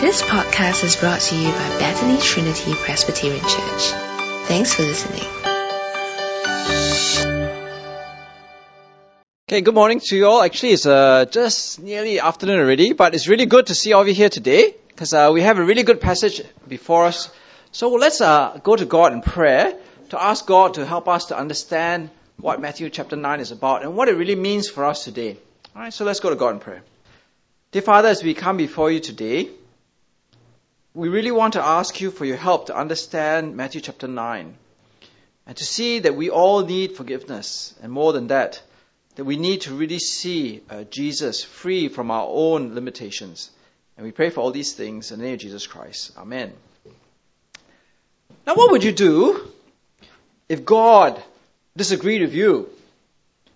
This podcast is brought to you by Bethany Trinity Presbyterian Church. Thanks for listening. Okay, good morning to you all. Actually, it's uh, just nearly afternoon already, but it's really good to see all of you here today because uh, we have a really good passage before us. So let's uh, go to God in prayer to ask God to help us to understand what Matthew chapter 9 is about and what it really means for us today. All right, so let's go to God in prayer. Dear Father, as we come before you today, we really want to ask you for your help to understand Matthew chapter 9 and to see that we all need forgiveness. And more than that, that we need to really see uh, Jesus free from our own limitations. And we pray for all these things in the name of Jesus Christ. Amen. Now, what would you do if God disagreed with you?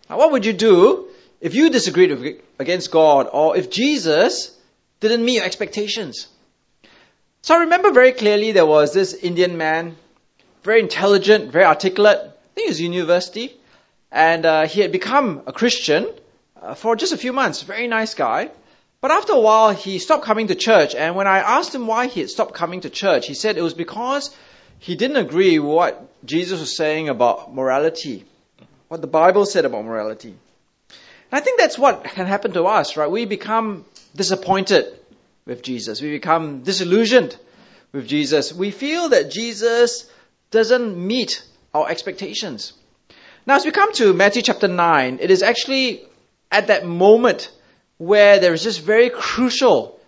Now, what would you do if you disagreed against God or if Jesus didn't meet your expectations? So I remember very clearly there was this Indian man, very intelligent, very articulate. I think he was university. And uh, he had become a Christian uh, for just a few months. Very nice guy. But after a while, he stopped coming to church. And when I asked him why he had stopped coming to church, he said it was because he didn't agree with what Jesus was saying about morality, what the Bible said about morality. And I think that's what can happen to us, right? We become disappointed with Jesus. We become disillusioned with Jesus. We feel that Jesus doesn't meet our expectations. Now, as we come to Matthew chapter 9, it is actually at that moment where there is this very crucial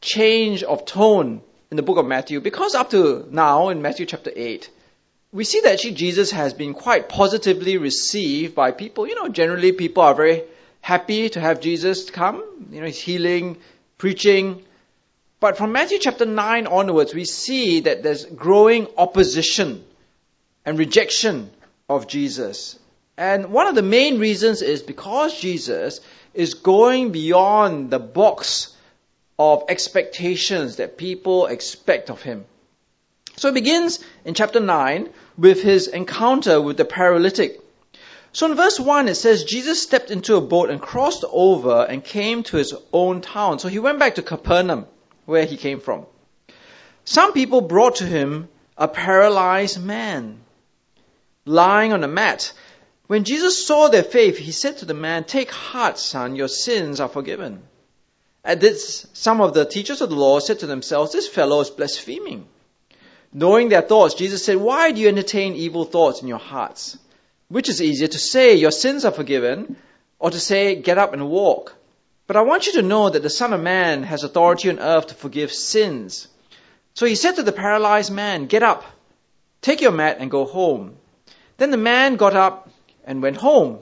change of tone in the book of Matthew. Because up to now, in Matthew chapter 8, we see that actually Jesus has been quite positively received by people. You know, generally people are very happy to have Jesus come. You know, he's healing, preaching, but from Matthew chapter 9 onwards, we see that there's growing opposition and rejection of Jesus. And one of the main reasons is because Jesus is going beyond the box of expectations that people expect of him. So it begins in chapter 9 with his encounter with the paralytic. So in verse 1 it says, Jesus stepped into a boat and crossed over and came to his own town. So he went back to Capernaum where he came from. Some people brought to him a paralyzed man lying on a mat. When Jesus saw their faith, he said to the man, Take heart, son, your sins are forgiven. At this, some of the teachers of the law said to themselves, This fellow is blaspheming. Knowing their thoughts, Jesus said, Why do you entertain evil thoughts in your hearts? Which is easier to say, Your sins are forgiven, or to say, Get up and walk? But I want you to know that the Son of Man has authority on earth to forgive sins. So he said to the paralyzed man, Get up, take your mat and go home. Then the man got up and went home.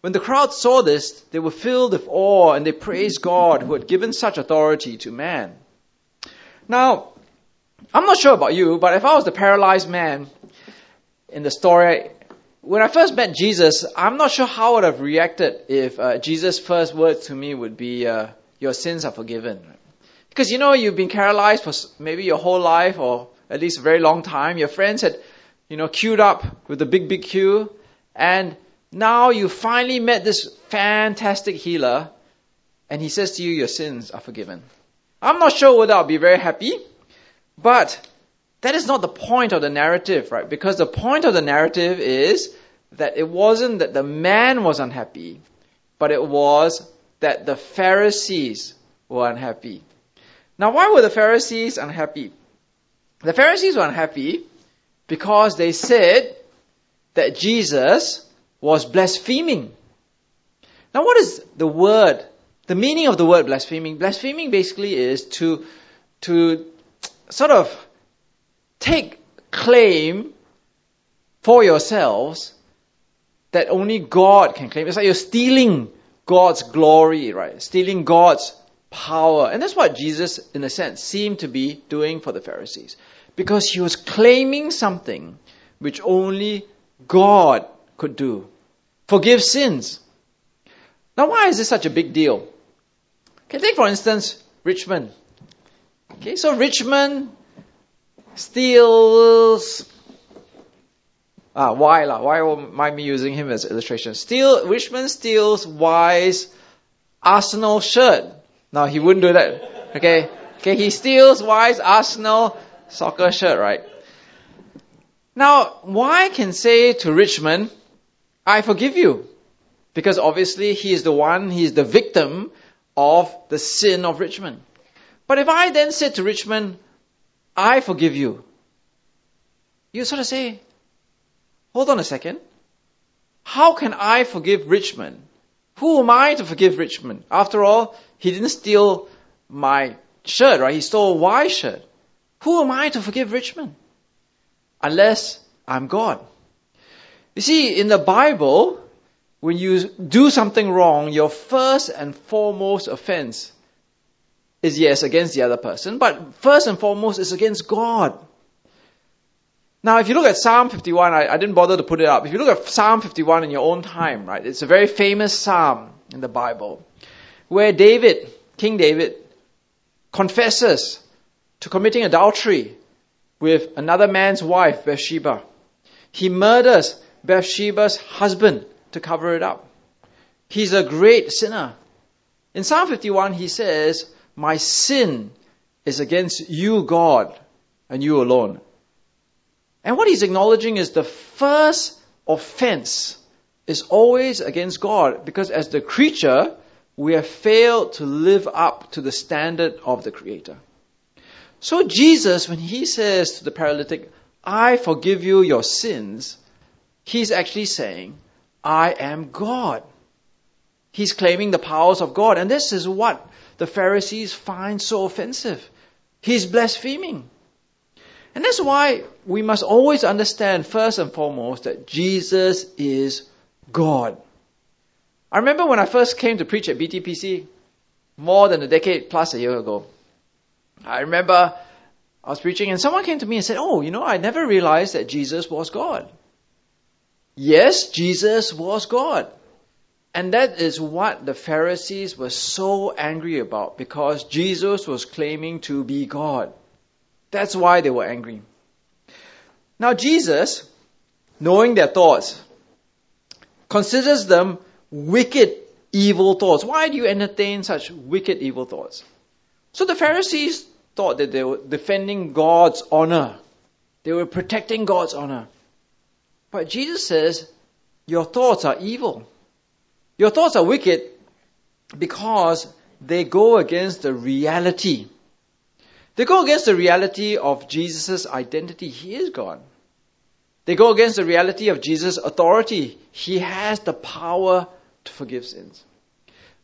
When the crowd saw this, they were filled with awe and they praised God who had given such authority to man. Now, I'm not sure about you, but if I was the paralyzed man in the story, when I first met Jesus, I'm not sure how I would have reacted if uh, Jesus' first words to me would be, uh, Your sins are forgiven. Because you know, you've been paralyzed for maybe your whole life or at least a very long time. Your friends had, you know, queued up with a big, big queue. And now you finally met this fantastic healer. And he says to you, Your sins are forgiven. I'm not sure whether I'll be very happy, but that is not the point of the narrative, right? Because the point of the narrative is that it wasn't that the man was unhappy, but it was that the Pharisees were unhappy. Now, why were the Pharisees unhappy? The Pharisees were unhappy because they said that Jesus was blaspheming. Now, what is the word? The meaning of the word blaspheming? Blaspheming basically is to, to sort of take claim for yourselves that only God can claim. It's like you're stealing God's glory, right? Stealing God's power. And that's what Jesus, in a sense, seemed to be doing for the Pharisees. Because he was claiming something which only God could do. Forgive sins. Now, why is this such a big deal? Okay, take for instance Richmond. Okay, so Richmond steals. Ah, why lah? Why am me using him as illustration? Steal Richmond steals Y's Arsenal shirt. Now he wouldn't do that. Okay? Okay, he steals wise Arsenal soccer shirt, right? Now, why can say to Richmond, I forgive you? Because obviously he is the one, he is the victim of the sin of Richmond. But if I then said to Richmond, I forgive you, you sort of say, hold on a second. How can I forgive Richmond? Who am I to forgive Richmond? After all, he didn't steal my shirt, right? He stole white shirt. Who am I to forgive Richmond? Unless I'm God. You see, in the Bible, when you do something wrong, your first and foremost offense is yes against the other person, but first and foremost it's against God. Now, if you look at Psalm 51, I, I, didn't bother to put it up. If you look at Psalm 51 in your own time, right, it's a very famous psalm in the Bible where David, King David, confesses to committing adultery with another man's wife, Bathsheba. He murders Bathsheba's husband to cover it up. He's a great sinner. In Psalm 51, he says, My sin is against you, God, and you alone. And what he's acknowledging is the first offense is always against God because as the creature, we have failed to live up to the standard of the Creator. So Jesus, when he says to the paralytic, I forgive you your sins, he's actually saying, I am God. He's claiming the powers of God. And this is what the Pharisees find so offensive. He's blaspheming. And that's why we must always understand, first and foremost, that Jesus is God. I remember when I first came to preach at BTPC, more than a decade plus a year ago. I remember I was preaching and someone came to me and said, Oh, you know, I never realized that Jesus was God. Yes, Jesus was God. And that is what the Pharisees were so angry about because Jesus was claiming to be God. That's why they were angry. Now, Jesus, knowing their thoughts, considers them wicked, evil thoughts. Why do you entertain such wicked, evil thoughts? So the Pharisees thought that they were defending God's honor. They were protecting God's honor. But Jesus says, Your thoughts are evil. Your thoughts are wicked because they go against the reality. They go against the reality of Jesus' identity. He is God. They go against the reality of Jesus' authority. He has the power to forgive sins.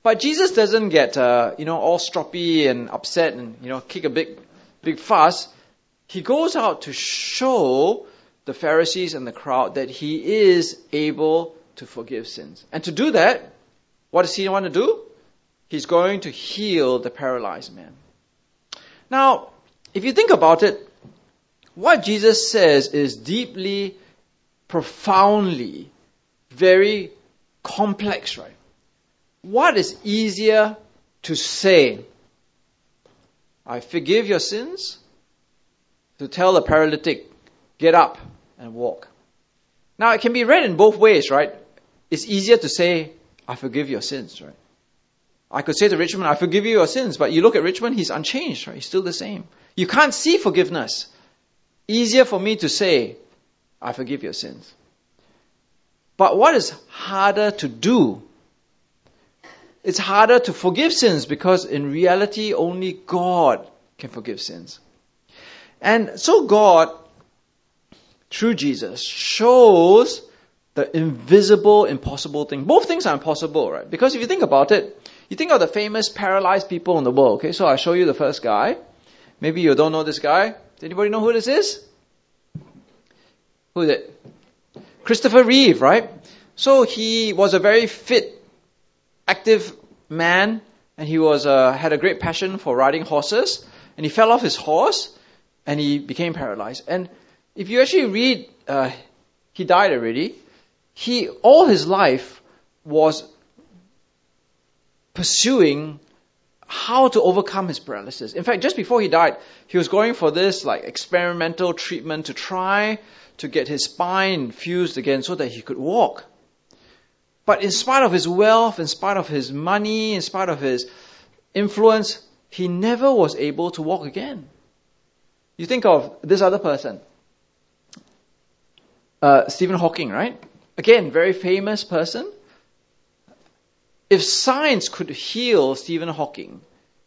But Jesus doesn't get, uh, you know, all stroppy and upset and, you know, kick a big, big fuss. He goes out to show the Pharisees and the crowd that he is able to forgive sins. And to do that, what does he want to do? He's going to heal the paralyzed man. Now, if you think about it, what Jesus says is deeply, profoundly, very complex, right? What is easier to say? I forgive your sins? To tell the paralytic, get up and walk. Now, it can be read in both ways, right? It's easier to say, I forgive your sins, right? I could say to Richmond, I forgive you your sins, but you look at Richmond, he's unchanged, right? He's still the same. You can't see forgiveness. Easier for me to say, I forgive your sins. But what is harder to do? It's harder to forgive sins because in reality, only God can forgive sins. And so God, through Jesus, shows the invisible, impossible thing. Both things are impossible, right? Because if you think about it, you think of the famous paralyzed people in the world. Okay, so I show you the first guy. Maybe you don't know this guy. Does anybody know who this is? Who is it? Christopher Reeve, right? So he was a very fit, active man, and he was uh, had a great passion for riding horses. And he fell off his horse, and he became paralyzed. And if you actually read, uh, he died already. He all his life was pursuing how to overcome his paralysis. In fact, just before he died, he was going for this like experimental treatment to try to get his spine fused again so that he could walk. But in spite of his wealth, in spite of his money, in spite of his influence, he never was able to walk again. You think of this other person, uh, Stephen Hawking, right? Again, very famous person. If science could heal Stephen Hawking,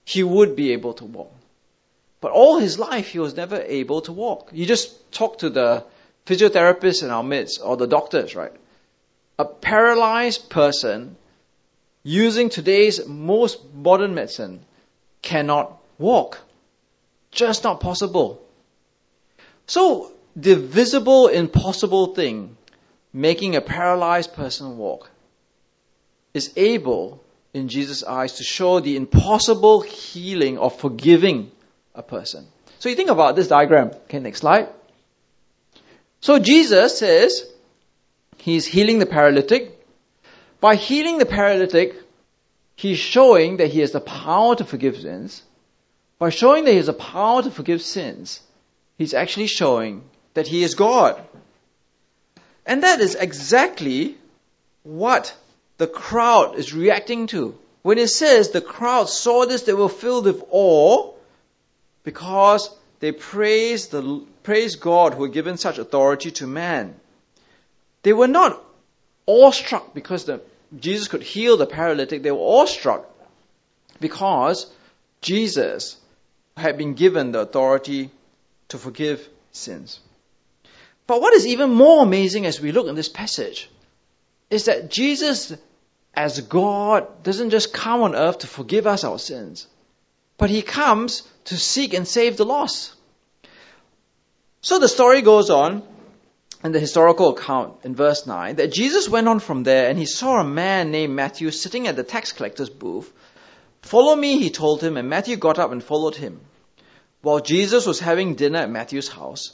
he would be able to walk. But all his life, he was never able to walk. You just talk to the physiotherapists in our midst or the doctors, right? A paralyzed person using today's most modern medicine cannot walk. Just not possible. So, the visible, impossible thing, making a paralyzed person walk, is able, in Jesus' eyes, to show the impossible healing of forgiving a person. So you think about this diagram. Okay, next slide. So Jesus says he's healing the paralytic. By healing the paralytic, he's showing that he has the power to forgive sins. By showing that he has the power to forgive sins, he's actually showing that he is God. And that is exactly what the crowd is reacting to. When it says the crowd saw this, they were filled with awe because they praised, the, praised God who had given such authority to man. They were not awestruck because the, Jesus could heal the paralytic. They were awestruck because Jesus had been given the authority to forgive sins. But what is even more amazing as we look in this passage is that Jesus, as God, doesn't just come on earth to forgive us our sins, but he comes to seek and save the lost. So the story goes on in the historical account in verse 9 that Jesus went on from there and he saw a man named Matthew sitting at the tax collector's booth. Follow me, he told him, and Matthew got up and followed him. While Jesus was having dinner at Matthew's house,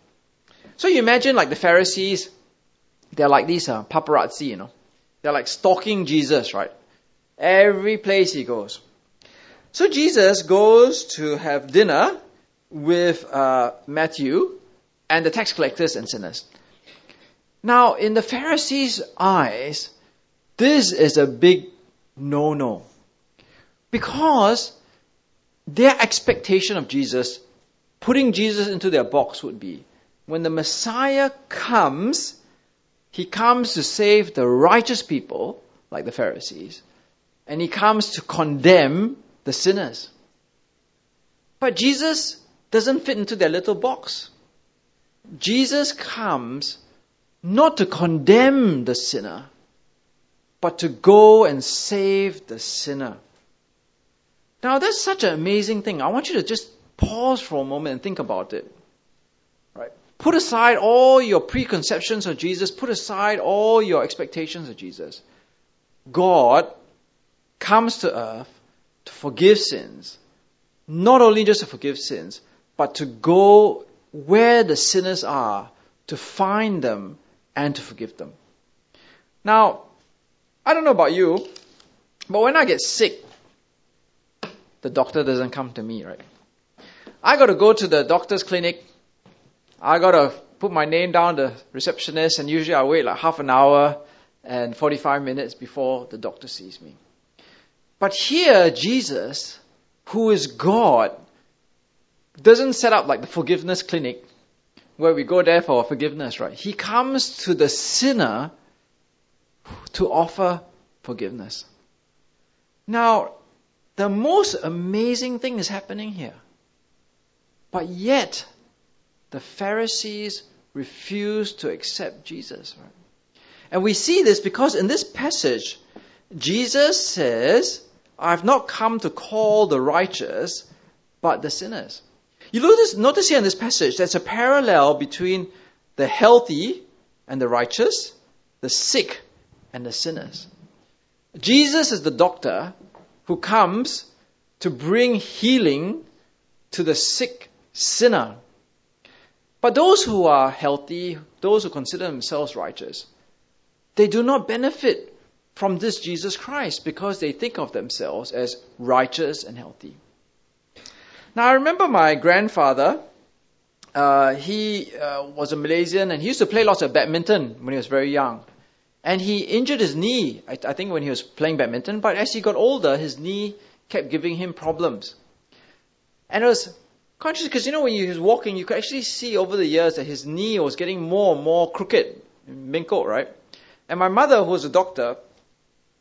So you imagine like the Pharisees, they're like these uh, paparazzi, you know. They're like stalking Jesus, right? Every place he goes. So Jesus goes to have dinner with uh, Matthew and the tax collectors and sinners. Now, in the Pharisees' eyes, this is a big no-no. Because their expectation of Jesus, putting Jesus into their box would be, when the Messiah comes, he comes to save the righteous people, like the Pharisees, and he comes to condemn the sinners. But Jesus doesn't fit into their little box. Jesus comes not to condemn the sinner, but to go and save the sinner. Now that's such an amazing thing. I want you to just pause for a moment and think about it. Put aside all your preconceptions of Jesus, put aside all your expectations of Jesus. God comes to earth to forgive sins. Not only just to forgive sins, but to go where the sinners are, to find them and to forgive them. Now, I don't know about you, but when I get sick, the doctor doesn't come to me, right? I got to go to the doctor's clinic I gotta put my name down the receptionist, and usually I wait like half an hour and 45 minutes before the doctor sees me. But here, Jesus, who is God, doesn't set up like the forgiveness clinic where we go there for forgiveness, right? He comes to the sinner to offer forgiveness. Now, the most amazing thing is happening here. But yet, the Pharisees refused to accept Jesus. And we see this because in this passage, Jesus says, I've not come to call the righteous, but the sinners. You notice, notice here in this passage, there's a parallel between the healthy and the righteous, the sick and the sinners. Jesus is the doctor who comes to bring healing to the sick sinner. But those who are healthy, those who consider themselves righteous, they do not benefit from this Jesus Christ because they think of themselves as righteous and healthy. Now, I remember my grandfather. Uh, he uh, was a Malaysian and he used to play lots of badminton when he was very young. And he injured his knee, I, I think, when he was playing badminton. But as he got older, his knee kept giving him problems. And it was conscious because, you know, when he was walking, you could actually see over the years that his knee was getting more and more crooked, minkled, right? And my mother, who was a doctor,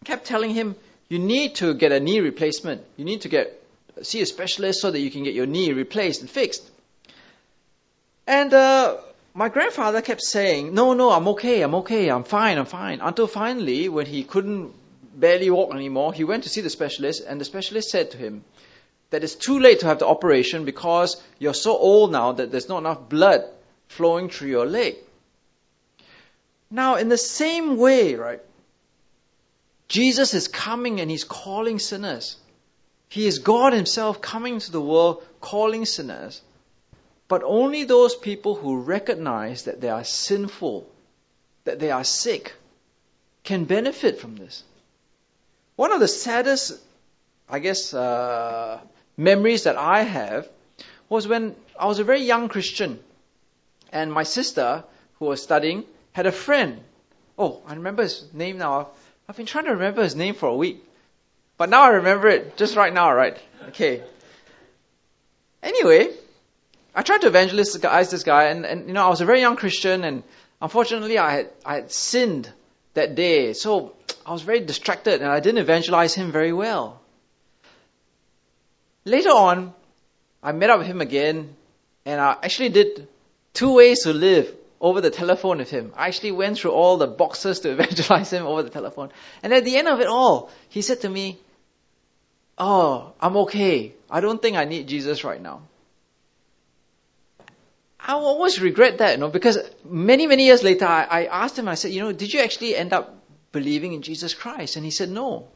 kept telling him, you need to get a knee replacement. You need to get see a specialist so that you can get your knee replaced and fixed. And uh, my grandfather kept saying, no, no, I'm okay, I'm okay, I'm fine, I'm fine. Until finally, when he couldn't barely walk anymore, he went to see the specialist, and the specialist said to him that it's too late to have the operation because you're so old now that there's not enough blood flowing through your leg. Now, in the same way, right, Jesus is coming and he's calling sinners. He is God himself coming to the world calling sinners. But only those people who recognize that they are sinful, that they are sick, can benefit from this. One of the saddest, I guess, uh, memories that I have was when I was a very young Christian. And my sister, who was studying, had a friend. Oh, I remember his name now. I've been trying to remember his name for a week. But now I remember it just right now, right? Okay. Anyway, I tried to evangelize this guy, and, and you know, I was a very young Christian, and unfortunately, I had, I had sinned that day. So I was very distracted, and I didn't evangelize him very well. Later on, I met up with him again, and I actually did two ways to live over the telephone with him. I actually went through all the boxes to evangelize him over the telephone. And at the end of it all, he said to me, Oh, I'm okay. I don't think I need Jesus right now. I always regret that, you know, because many, many years later, I, I asked him, I said, you know, did you actually end up believing in Jesus Christ? And he said, no.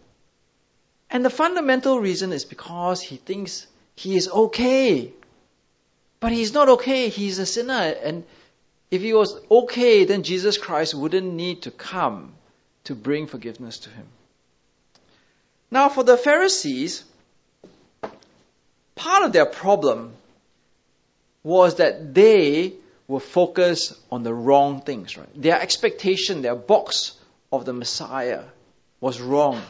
And the fundamental reason is because he thinks he is okay. But he's not okay. He's a sinner. And if he was okay, then Jesus Christ wouldn't need to come to bring forgiveness to him. Now, for the Pharisees, part of their problem was that they were focused on the wrong things, right? Their expectation, their box of the Messiah was wrong.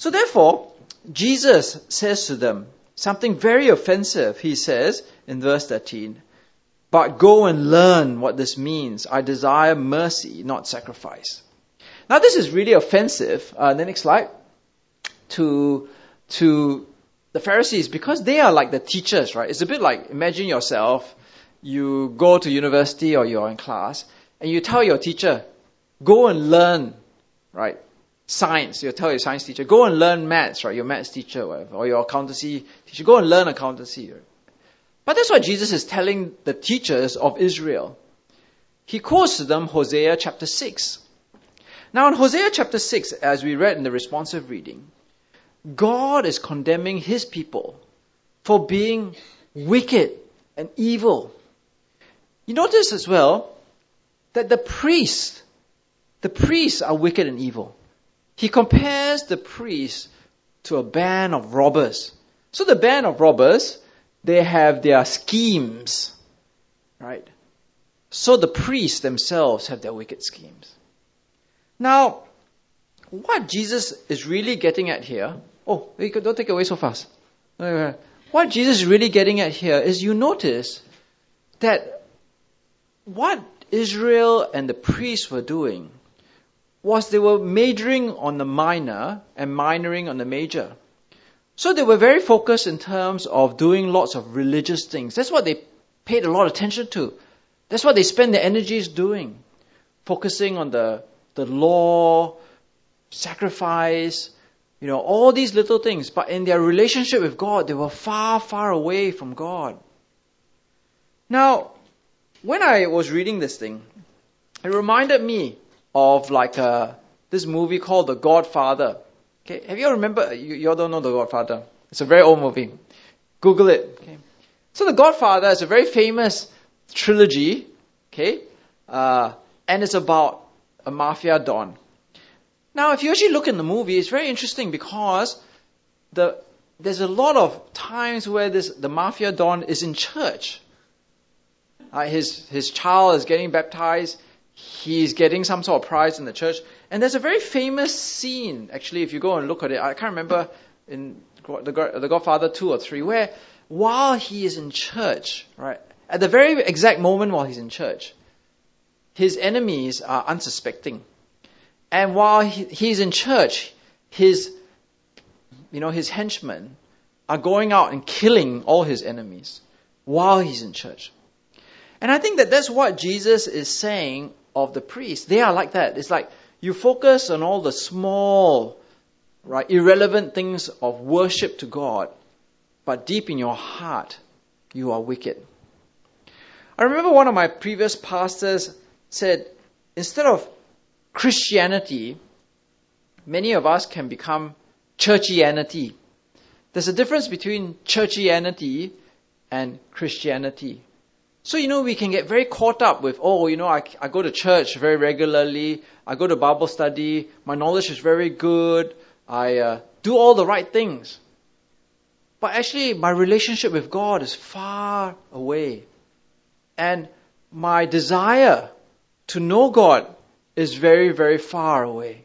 So therefore, Jesus says to them something very offensive. He says in verse 13, but go and learn what this means. I desire mercy, not sacrifice. Now, this is really offensive. Uh, the next slide. To, to the Pharisees because they are like the teachers, right? It's a bit like imagine yourself, you go to university or you're in class, and you tell your teacher, go and learn, right? Science. You tell your science teacher, go and learn maths, right? Your maths teacher, whatever, or your accountancy teacher, go and learn accountancy. Right? But that's what Jesus is telling the teachers of Israel. He quotes to them Hosea chapter 6. Now, in Hosea chapter 6, as we read in the responsive reading, God is condemning his people for being wicked and evil. You notice as well that the priests, the priests are wicked and evil. He compares the priests to a band of robbers. So the band of robbers they have their schemes, right? So the priests themselves have their wicked schemes. Now, what Jesus is really getting at here, oh, don't take it away so fast. What Jesus is really getting at here is you notice that what Israel and the priests were doing was they were majoring on the minor and minoring on the major. So they were very focused in terms of doing lots of religious things. That's what they paid a lot of attention to. That's what they spent their energies doing. Focusing on the, the law, sacrifice, you know, all these little things. But in their relationship with God, they were far, far away from God. Now, when I was reading this thing, it reminded me of like a, uh, this movie called The Godfather. Okay, have you all remember? You, you all don't know The Godfather. It's a very old movie. Google it. Okay. So The Godfather is a very famous trilogy, okay, uh, and it's about a mafia don. Now, if you actually look in the movie, it's very interesting because the there's a lot of times where this the mafia don is in church. Uh, his his child is getting baptized. He's getting some sort of prize in the church, and there's a very famous scene. Actually, if you go and look at it, I can't remember in the, the Godfather two or three where while he is in church, right at the very exact moment while he's in church, his enemies are unsuspecting, and while he, he's in church, his you know, his henchmen are going out and killing all his enemies while he's in church. And I think that that's what Jesus is saying of the priests. They are like that. It's like you focus on all the small, right, irrelevant things of worship to God, but deep in your heart, you are wicked. I remember one of my previous pastors said, instead of Christianity, many of us can become churchianity. There's a difference between churchianity and Christianity. So, you know, we can get very caught up with, oh, you know, I, I go to church very regularly, I go to Bible study, my knowledge is very good, I uh, do all the right things. But actually, my relationship with God is far away. And my desire to know God is very, very far away.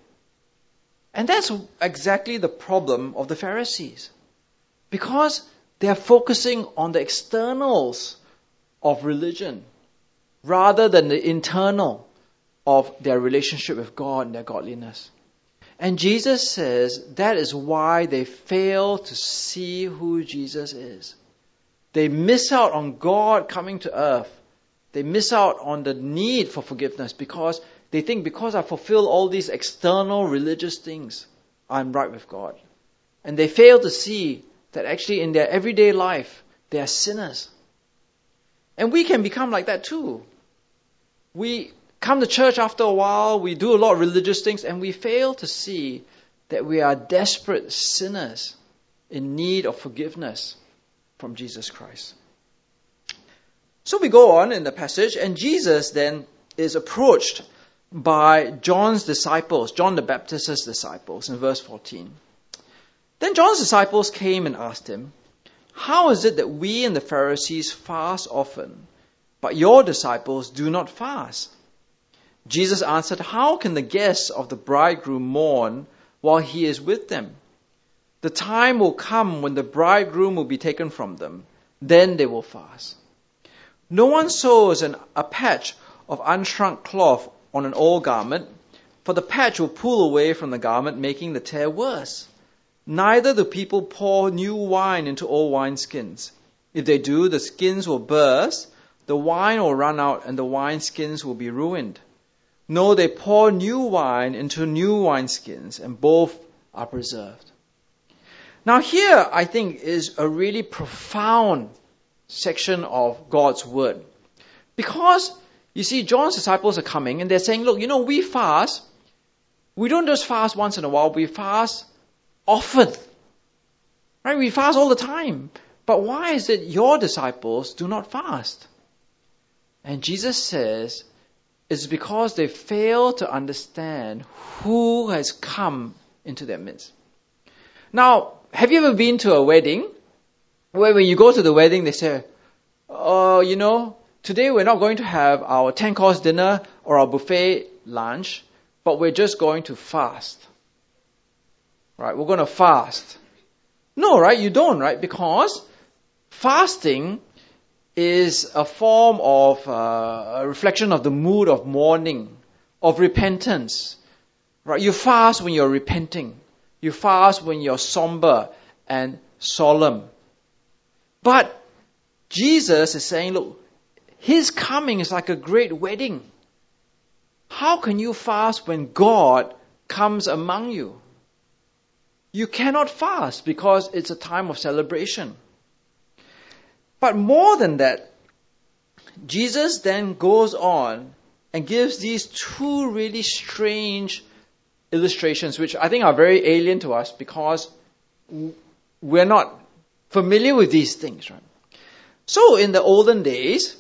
And that's exactly the problem of the Pharisees. Because they are focusing on the externals of religion rather than the internal of their relationship with God and their godliness. And Jesus says that is why they fail to see who Jesus is. They miss out on God coming to earth. They miss out on the need for forgiveness because they think because I fulfill all these external religious things, I'm right with God. And they fail to see that actually in their everyday life, they are sinners. And we can become like that too. We come to church after a while, we do a lot of religious things, and we fail to see that we are desperate sinners in need of forgiveness from Jesus Christ. So we go on in the passage, and Jesus then is approached by John's disciples, John the Baptist's disciples, in verse 14. Then John's disciples came and asked him, How is it that we and the Pharisees fast often, but your disciples do not fast? Jesus answered, How can the guests of the bridegroom mourn while he is with them? The time will come when the bridegroom will be taken from them. Then they will fast. No one sews an, a patch of unshrunk cloth on an old garment, for the patch will pull away from the garment, making the tear worse. Neither do people pour new wine into old wineskins. If they do, the skins will burst, the wine will run out, and the wineskins will be ruined. No, they pour new wine into new wineskins, and both are preserved. Now, here, I think, is a really profound section of God's Word. Because you see, John's disciples are coming and they're saying, look, you know, we fast. We don't just fast once in a while, we fast often. Right? We fast all the time. But why is it your disciples do not fast? And Jesus says, it's because they fail to understand who has come into their midst. Now, have you ever been to a wedding where when you go to the wedding, they say, oh, you know, Today we're not going to have our 10 course dinner or our buffet lunch, but we're just going to fast. Right? We're going to fast. No, right? You don't, right? Because fasting is a form of uh, a reflection of the mood of mourning, of repentance. Right? You fast when you're repenting. You fast when you're somber and solemn. But Jesus is saying, look, his coming is like a great wedding. How can you fast when God comes among you? You cannot fast because it's a time of celebration. But more than that, Jesus then goes on and gives these two really strange illustrations, which I think are very alien to us because we're not familiar with these things, right? So in the olden days,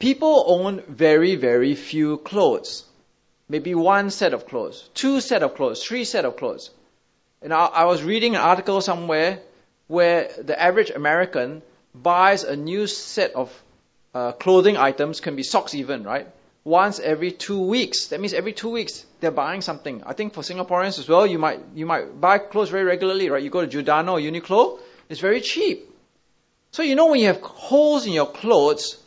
people owned very, very few clothes. Maybe one set of clothes, two set of clothes, three set of clothes. And I, I was reading an article somewhere where the average American buys a new set of uh, clothing items, can be socks even, right? Once every two weeks. That means every two weeks they're buying something. I think for Singaporeans as well, you might you might buy clothes very regularly, right? You go to Giordano or Uniqlo, it's very cheap. So you know when you have holes in your clothes,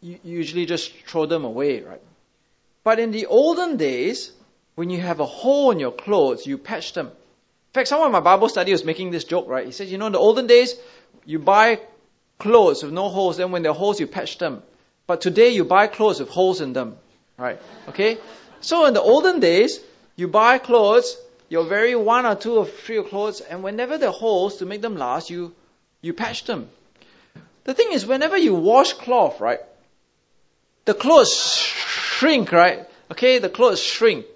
you usually just throw them away, right? But in the olden days, when you have a hole in your clothes, you patch them. In fact, someone in my Bible study was making this joke, right? He said, you know, in the olden days, you buy clothes with no holes, then when there are holes, you patch them. But today, you buy clothes with holes in them, right? Okay? So in the olden days, you buy clothes, you're very one or two or three of clothes, and whenever there are holes, to make them last, you, you patch them. The thing is, whenever you wash cloth, right, the clothes shrink, right? Okay, the clothes shrink.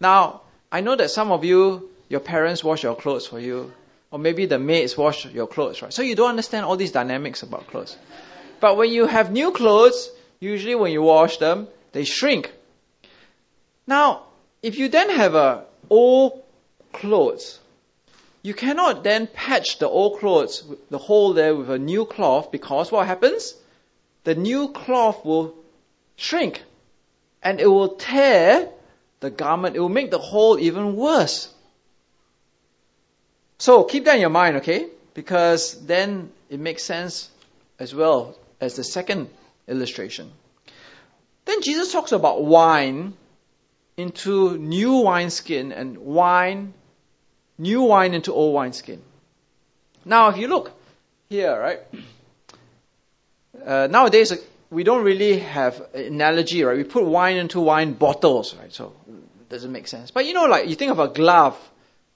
Now, I know that some of you, your parents wash your clothes for you, or maybe the maids wash your clothes, right? So you don't understand all these dynamics about clothes. But when you have new clothes, usually when you wash them, they shrink. Now, if you then have a old clothes, you cannot then patch the old clothes, the hole there with a new cloth because what happens? The new cloth will shrink and it will tear the garment. It will make the hole even worse. So keep that in your mind, okay? Because then it makes sense as well as the second illustration. Then Jesus talks about wine into new wineskin and wine, new wine into old wineskin. Now, if you look here, right? Uh, nowadays, we don't really have an analogy, right? We put wine into wine bottles, right? So it doesn't make sense. But you know, like you think of a glove,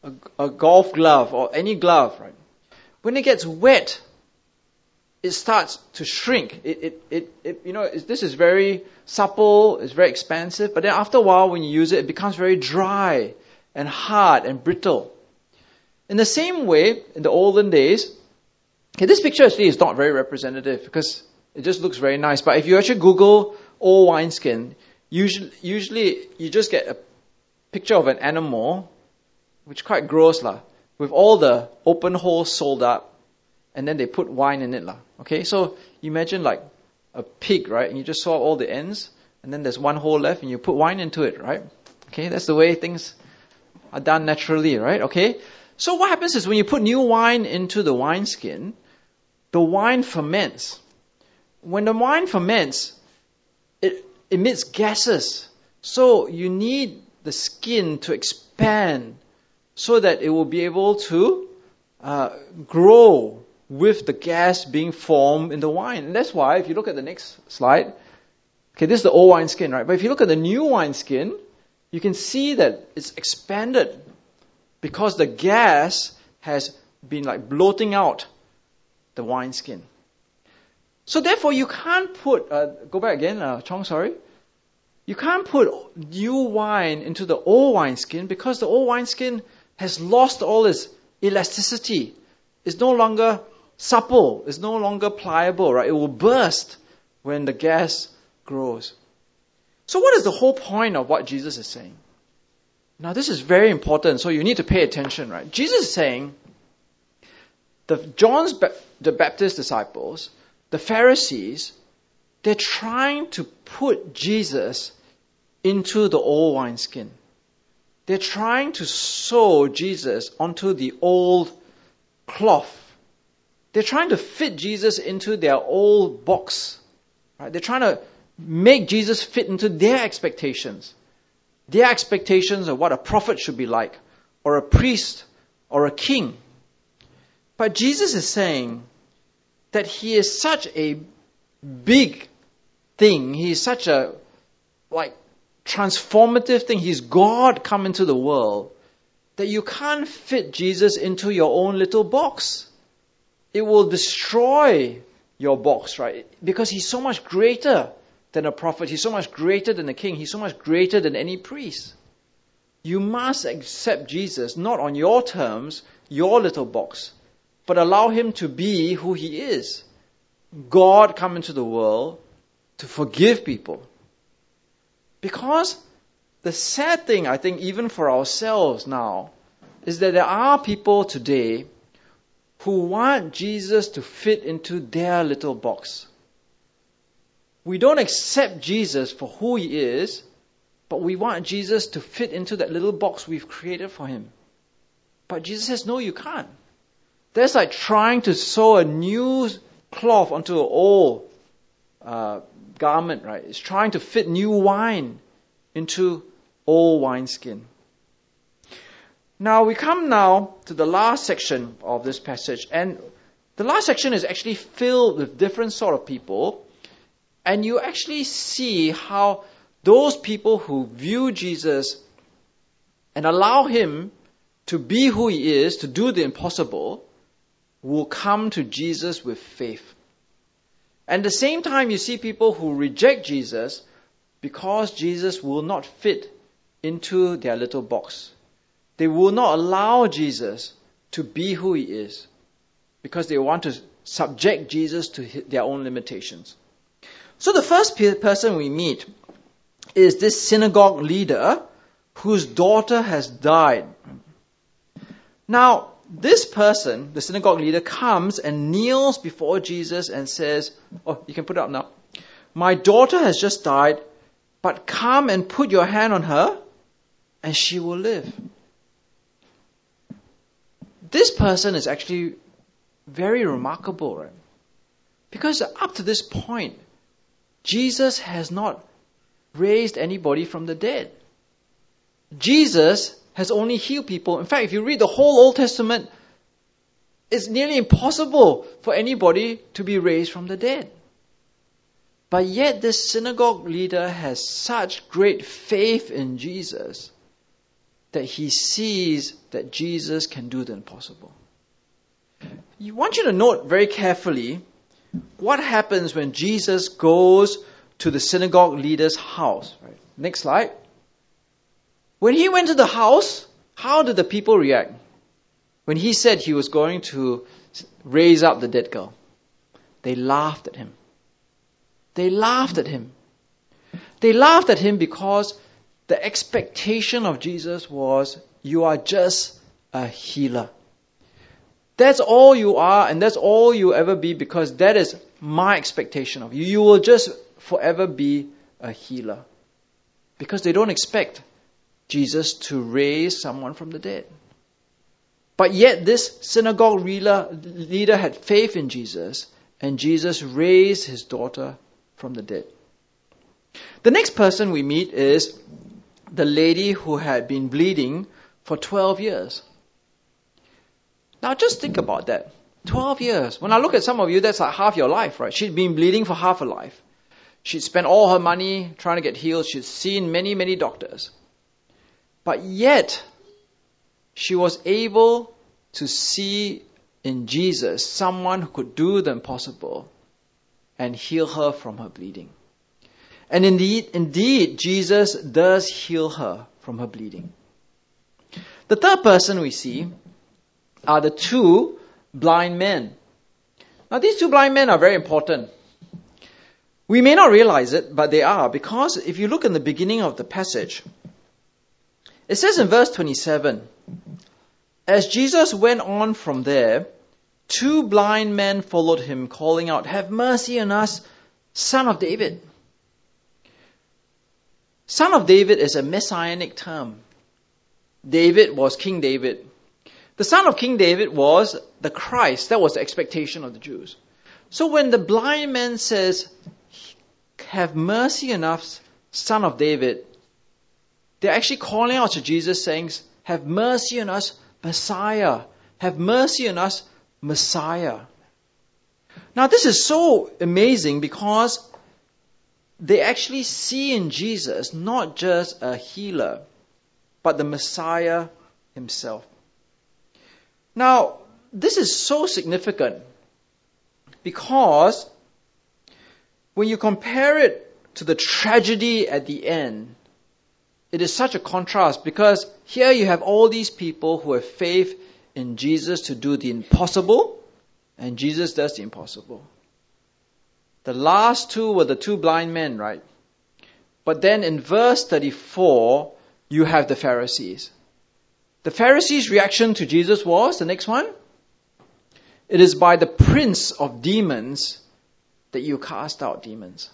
a, a golf glove or any glove, right? When it gets wet, it starts to shrink. It, it, it, it you know, this is very supple, it's very expansive, but then after a while when you use it, it becomes very dry and hard and brittle. In the same way, in the olden days, okay, this picture actually is not very representative because it just looks very nice. But if you actually Google old wineskin, usually, usually you just get a picture of an animal, which quite gross lah, with all the open holes sold up, and then they put wine in it lah. Okay, so imagine like a pig, right? And you just saw all the ends, and then there's one hole left, and you put wine into it, right? Okay, that's the way things are done naturally, right? Okay, so what happens is when you put new wine into the wineskin, the wine ferments when the wine ferments, it emits gases. So you need the skin to expand so that it will be able to uh, grow with the gas being formed in the wine. And that's why, if you look at the next slide, okay, this is the old wine skin, right? But if you look at the new wine skin, you can see that it's expanded because the gas has been like bloating out the wine skin. So therefore, you can't put, uh, go back again, uh, Chong, sorry. You can't put new wine into the old wine skin because the old wineskin has lost all its elasticity. It's no longer supple. It's no longer pliable, right? It will burst when the gas grows. So what is the whole point of what Jesus is saying? Now this is very important, so you need to pay attention, right? Jesus is saying, the John's the Baptist disciples the Pharisees, they're trying to put Jesus into the old wineskin. They're trying to sew Jesus onto the old cloth. They're trying to fit Jesus into their old box. Right? They're trying to make Jesus fit into their expectations. Their expectations of what a prophet should be like, or a priest, or a king. But Jesus is saying, that he is such a big thing. He is such a like transformative thing. He's God come into the world that you can't fit Jesus into your own little box. It will destroy your box, right? Because he's so much greater than a prophet. He's so much greater than a king. He's so much greater than any priest. You must accept Jesus not on your terms, your little box, but allow him to be who he is. God come into the world to forgive people. Because the sad thing, I think, even for ourselves now, is that there are people today who want Jesus to fit into their little box. We don't accept Jesus for who he is, but we want Jesus to fit into that little box we've created for him. But Jesus says, no, you can't. That's like trying to sew a new cloth onto an old uh, garment, right? It's trying to fit new wine into old wineskin. Now we come now to the last section of this passage, and the last section is actually filled with different sort of people, and you actually see how those people who view Jesus and allow him to be who he is, to do the impossible, will come to Jesus with faith. And at the same time, you see people who reject Jesus because Jesus will not fit into their little box. They will not allow Jesus to be who he is because they want to subject Jesus to their own limitations. So the first person we meet is this synagogue leader whose daughter has died. Now, this person, the synagogue leader, comes and kneels before Jesus and says, Oh, you can put it up now. My daughter has just died, but come and put your hand on her, and she will live. This person is actually very remarkable, right? Because up to this point, Jesus has not raised anybody from the dead. Jesus has only healed people. In fact, if you read the whole Old Testament, it's nearly impossible for anybody to be raised from the dead. But yet, this synagogue leader has such great faith in Jesus that he sees that Jesus can do the impossible. I want you to note very carefully what happens when Jesus goes to the synagogue leader's house. Right? Next slide. When he went to the house, how did the people react? When he said he was going to raise up the dead girl, they laughed at him. They laughed at him. They laughed at him because the expectation of Jesus was you are just a healer. That's all you are, and that's all you ever be because that is my expectation of you. You will just forever be a healer. Because they don't expect Jesus to raise someone from the dead. But yet, this synagogue leader had faith in Jesus, and Jesus raised his daughter from the dead. The next person we meet is the lady who had been bleeding for 12 years. Now, just think about that. 12 years. When I look at some of you, that's like half your life, right? She'd been bleeding for half her life. She'd spent all her money trying to get healed. She'd seen many, many doctors. But yet, she was able to see in Jesus someone who could do the impossible and heal her from her bleeding. And indeed, indeed, Jesus does heal her from her bleeding. The third person we see are the two blind men. Now, these two blind men are very important. We may not realize it, but they are, because if you look in the beginning of the passage, it says in verse 27 As Jesus went on from there, two blind men followed him, calling out, Have mercy on us, son of David. Son of David is a messianic term. David was King David. The son of King David was the Christ. That was the expectation of the Jews. So when the blind man says, Have mercy on us, son of David, they're actually calling out to Jesus saying, Have mercy on us, Messiah. Have mercy on us, Messiah. Now, this is so amazing because they actually see in Jesus not just a healer, but the Messiah himself. Now, this is so significant because when you compare it to the tragedy at the end, it is such a contrast because here you have all these people who have faith in Jesus to do the impossible, and Jesus does the impossible. The last two were the two blind men, right? But then in verse 34, you have the Pharisees. The Pharisees' reaction to Jesus was the next one. It is by the prince of demons that you cast out demons.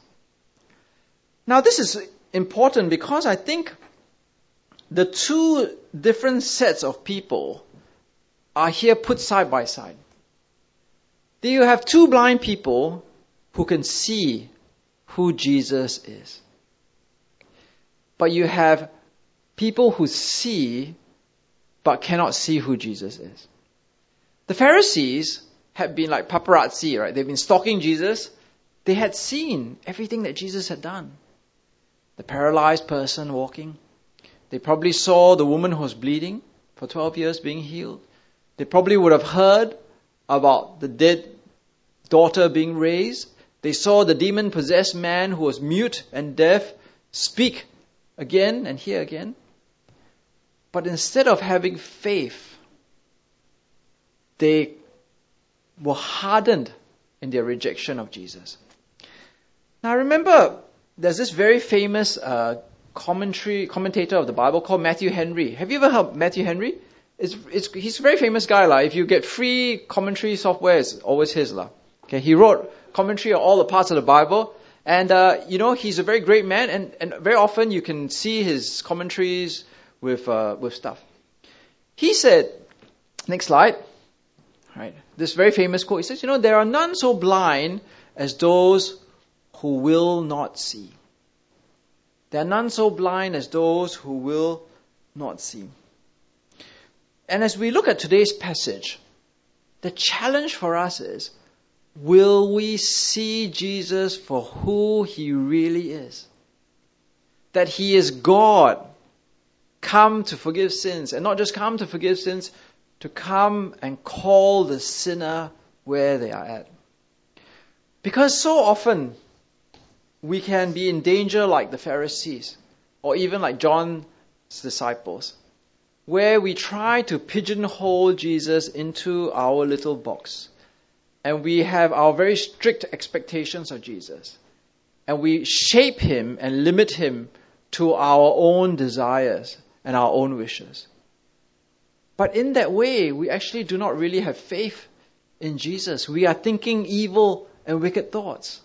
Now, this is important because I think the two different sets of people are here put side by side. Do you have two blind people who can see who Jesus is? But you have people who see but cannot see who Jesus is. The Pharisees had been like paparazzi, right? They've been stalking Jesus. They had seen everything that Jesus had done. The paralyzed person walking. They probably saw the woman who was bleeding for 12 years being healed. They probably would have heard about the dead daughter being raised. They saw the demon possessed man who was mute and deaf speak again and hear again. But instead of having faith, they were hardened in their rejection of Jesus. Now remember, there's this very famous uh, commentary commentator of the Bible called Matthew Henry. Have you ever heard Matthew Henry? It's, it's, he's a very famous guy. La. If you get free commentary software, it's always his. La. Okay, he wrote commentary on all the parts of the Bible. And, uh, you know, he's a very great man. And, and very often you can see his commentaries with, uh, with stuff. He said, next slide. Right, this very famous quote. He says, you know, there are none so blind as those who will not see. There are none so blind as those who will not see. And as we look at today's passage, the challenge for us is will we see Jesus for who he really is? That he is God, come to forgive sins, and not just come to forgive sins, to come and call the sinner where they are at. Because so often we can be in danger like the Pharisees, or even like John's disciples where we try to pigeonhole Jesus into our little box. And we have our very strict expectations of Jesus. And we shape him and limit him to our own desires and our own wishes. But in that way, we actually do not really have faith in Jesus. We are thinking evil and wicked thoughts.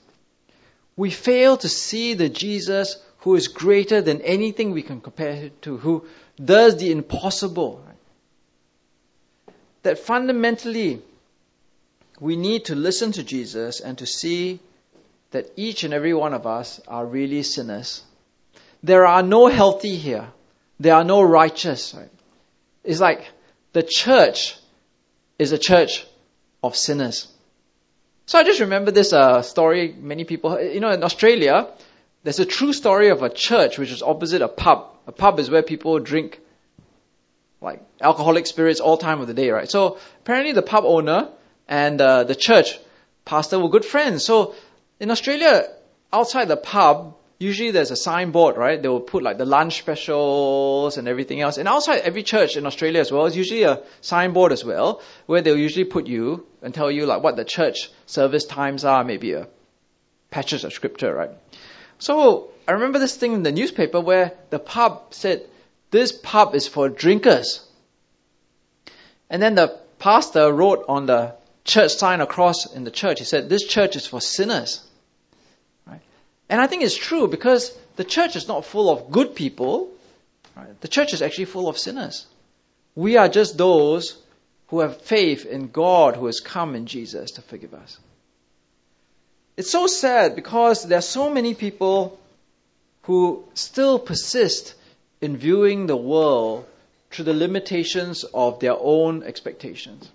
We fail to see the Jesus who is greater than anything we can compare him to, who does the impossible. That fundamentally, we need to listen to Jesus and to see that each and every one of us are really sinners. There are no healthy here. There are no righteous. Right? It's like the church is a church of sinners. So I just remember this uh, story. Many people, you know, in Australia, there's a true story of a church which is opposite a pub. A pub is where people drink like alcoholic spirits all time of the day, right? So apparently the pub owner and uh, the church pastor were good friends. So in Australia, outside the pub, usually there's a signboard, right? They will put like the lunch specials and everything else. And outside every church in Australia as well, is usually a signboard as well, where they'll usually put you and tell you like what the church service times are, maybe a passage of scripture, right? So I remember this thing in the newspaper where the pub said, this pub is for drinkers. And then the pastor wrote on the church sign across in the church, he said, this church is for sinners. And I think it's true because the church is not full of good people. Right? The church is actually full of sinners. We are just those who have faith in God who has come in Jesus to forgive us. It's so sad because there are so many people who still persist in viewing the world through the limitations of their own expectations.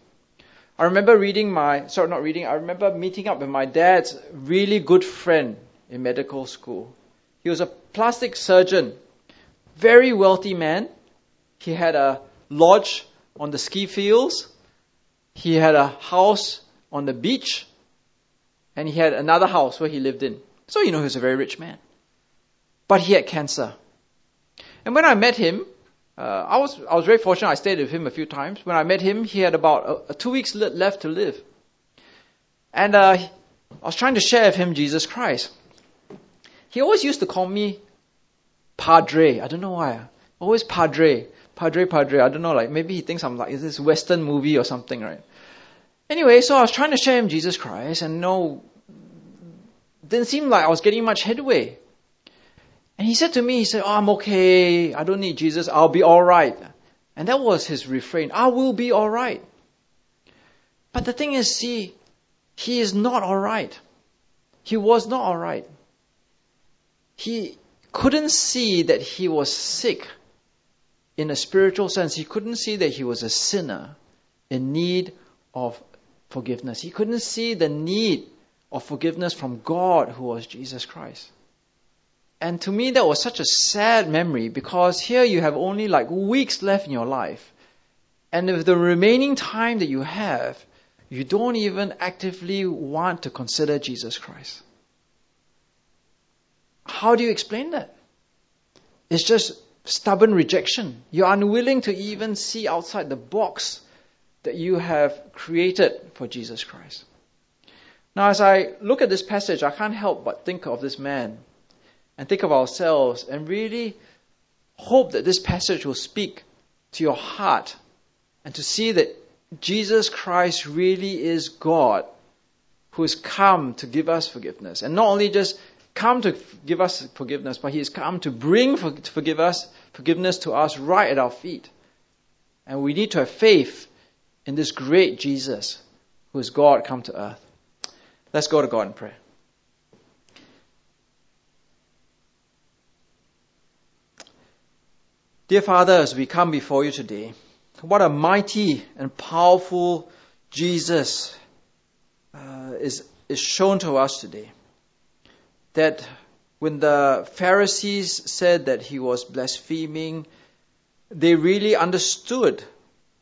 I remember reading my, sorry, not reading, I remember meeting up with my dad's really good friend in medical school. He was a plastic surgeon, very wealthy man. He had a lodge on the ski fields. He had a house on the beach and he had another house where he lived in. So you know he was a very rich man. But he had cancer. And when I met him, uh, I was I was very fortunate. I stayed with him a few times. When I met him, he had about uh, two weeks left to live. And uh, I was trying to share with him Jesus Christ. He always used to call me Padre. I don't know why. Always Padre. Padre, Padre. I don't know, like maybe he thinks I'm like, is this Western movie or something, right? Anyway, so I was trying to share him Jesus Christ and no, didn't seem like I was getting much headway. And he said to me, he said, oh, I'm okay. I don't need Jesus. I'll be alright. And that was his refrain. I will be alright. But the thing is, see, he is not alright. He was not alright. He couldn't see that he was sick in a spiritual sense. He couldn't see that he was a sinner in need of forgiveness. He couldn't see the need of forgiveness from God, who was Jesus Christ. And to me, that was such a sad memory because here you have only like weeks left in your life. And with the remaining time that you have, you don't even actively want to consider Jesus Christ. How do you explain that? It's just stubborn rejection. You're unwilling to even see outside the box that you have created for Jesus Christ. Now, as I look at this passage, I can't help but think of this man and think of ourselves and really hope that this passage will speak to your heart and to see that Jesus Christ really is God who has come to give us forgiveness. And not only just come to give us forgiveness, but He has come to bring for, to forgive us, forgiveness to us right at our feet. And we need to have faith in this great Jesus who is God come to earth. Let's go to God in prayer. Dear Father, as we come before you today, what a mighty and powerful Jesus uh, is, is shown to us today. That when the Pharisees said that he was blaspheming, they really understood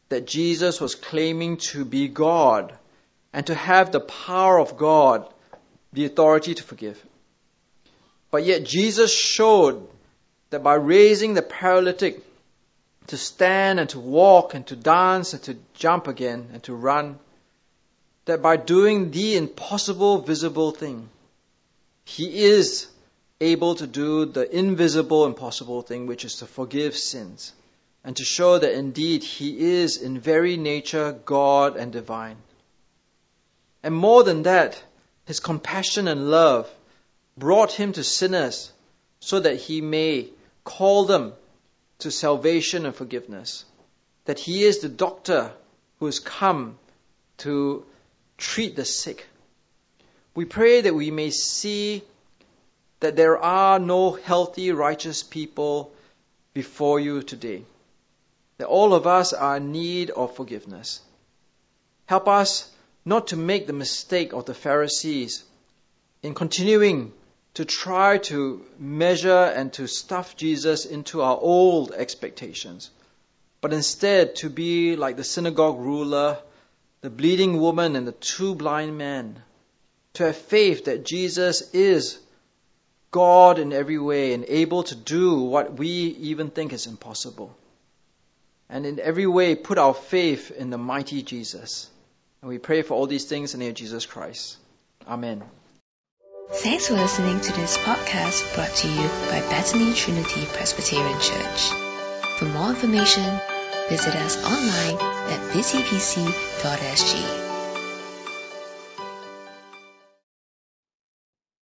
that Jesus was claiming to be God and to have the power of God, the authority to forgive. But yet Jesus showed that by raising the paralytic to stand and to walk and to dance and to jump again and to run, that by doing the impossible visible thing, he is able to do the invisible impossible thing, which is to forgive sins and to show that indeed he is in very nature God and divine. And more than that, his compassion and love brought him to sinners so that he may call them to salvation and forgiveness. That he is the doctor who has come to treat the sick. We pray that we may see that there are no healthy, righteous people before you today. That all of us are in need of forgiveness. Help us not to make the mistake of the Pharisees in continuing to try to measure and to stuff Jesus into our old expectations, but instead to be like the synagogue ruler, the bleeding woman, and the two blind men, to have faith that Jesus is God in every way and able to do what we even think is impossible. And in every way, put our faith in the mighty Jesus. And we pray for all these things in the name of Jesus Christ. Amen. Thanks for listening to this podcast brought to you by Bethany Trinity Presbyterian Church. For more information, visit us online at busypc.sg.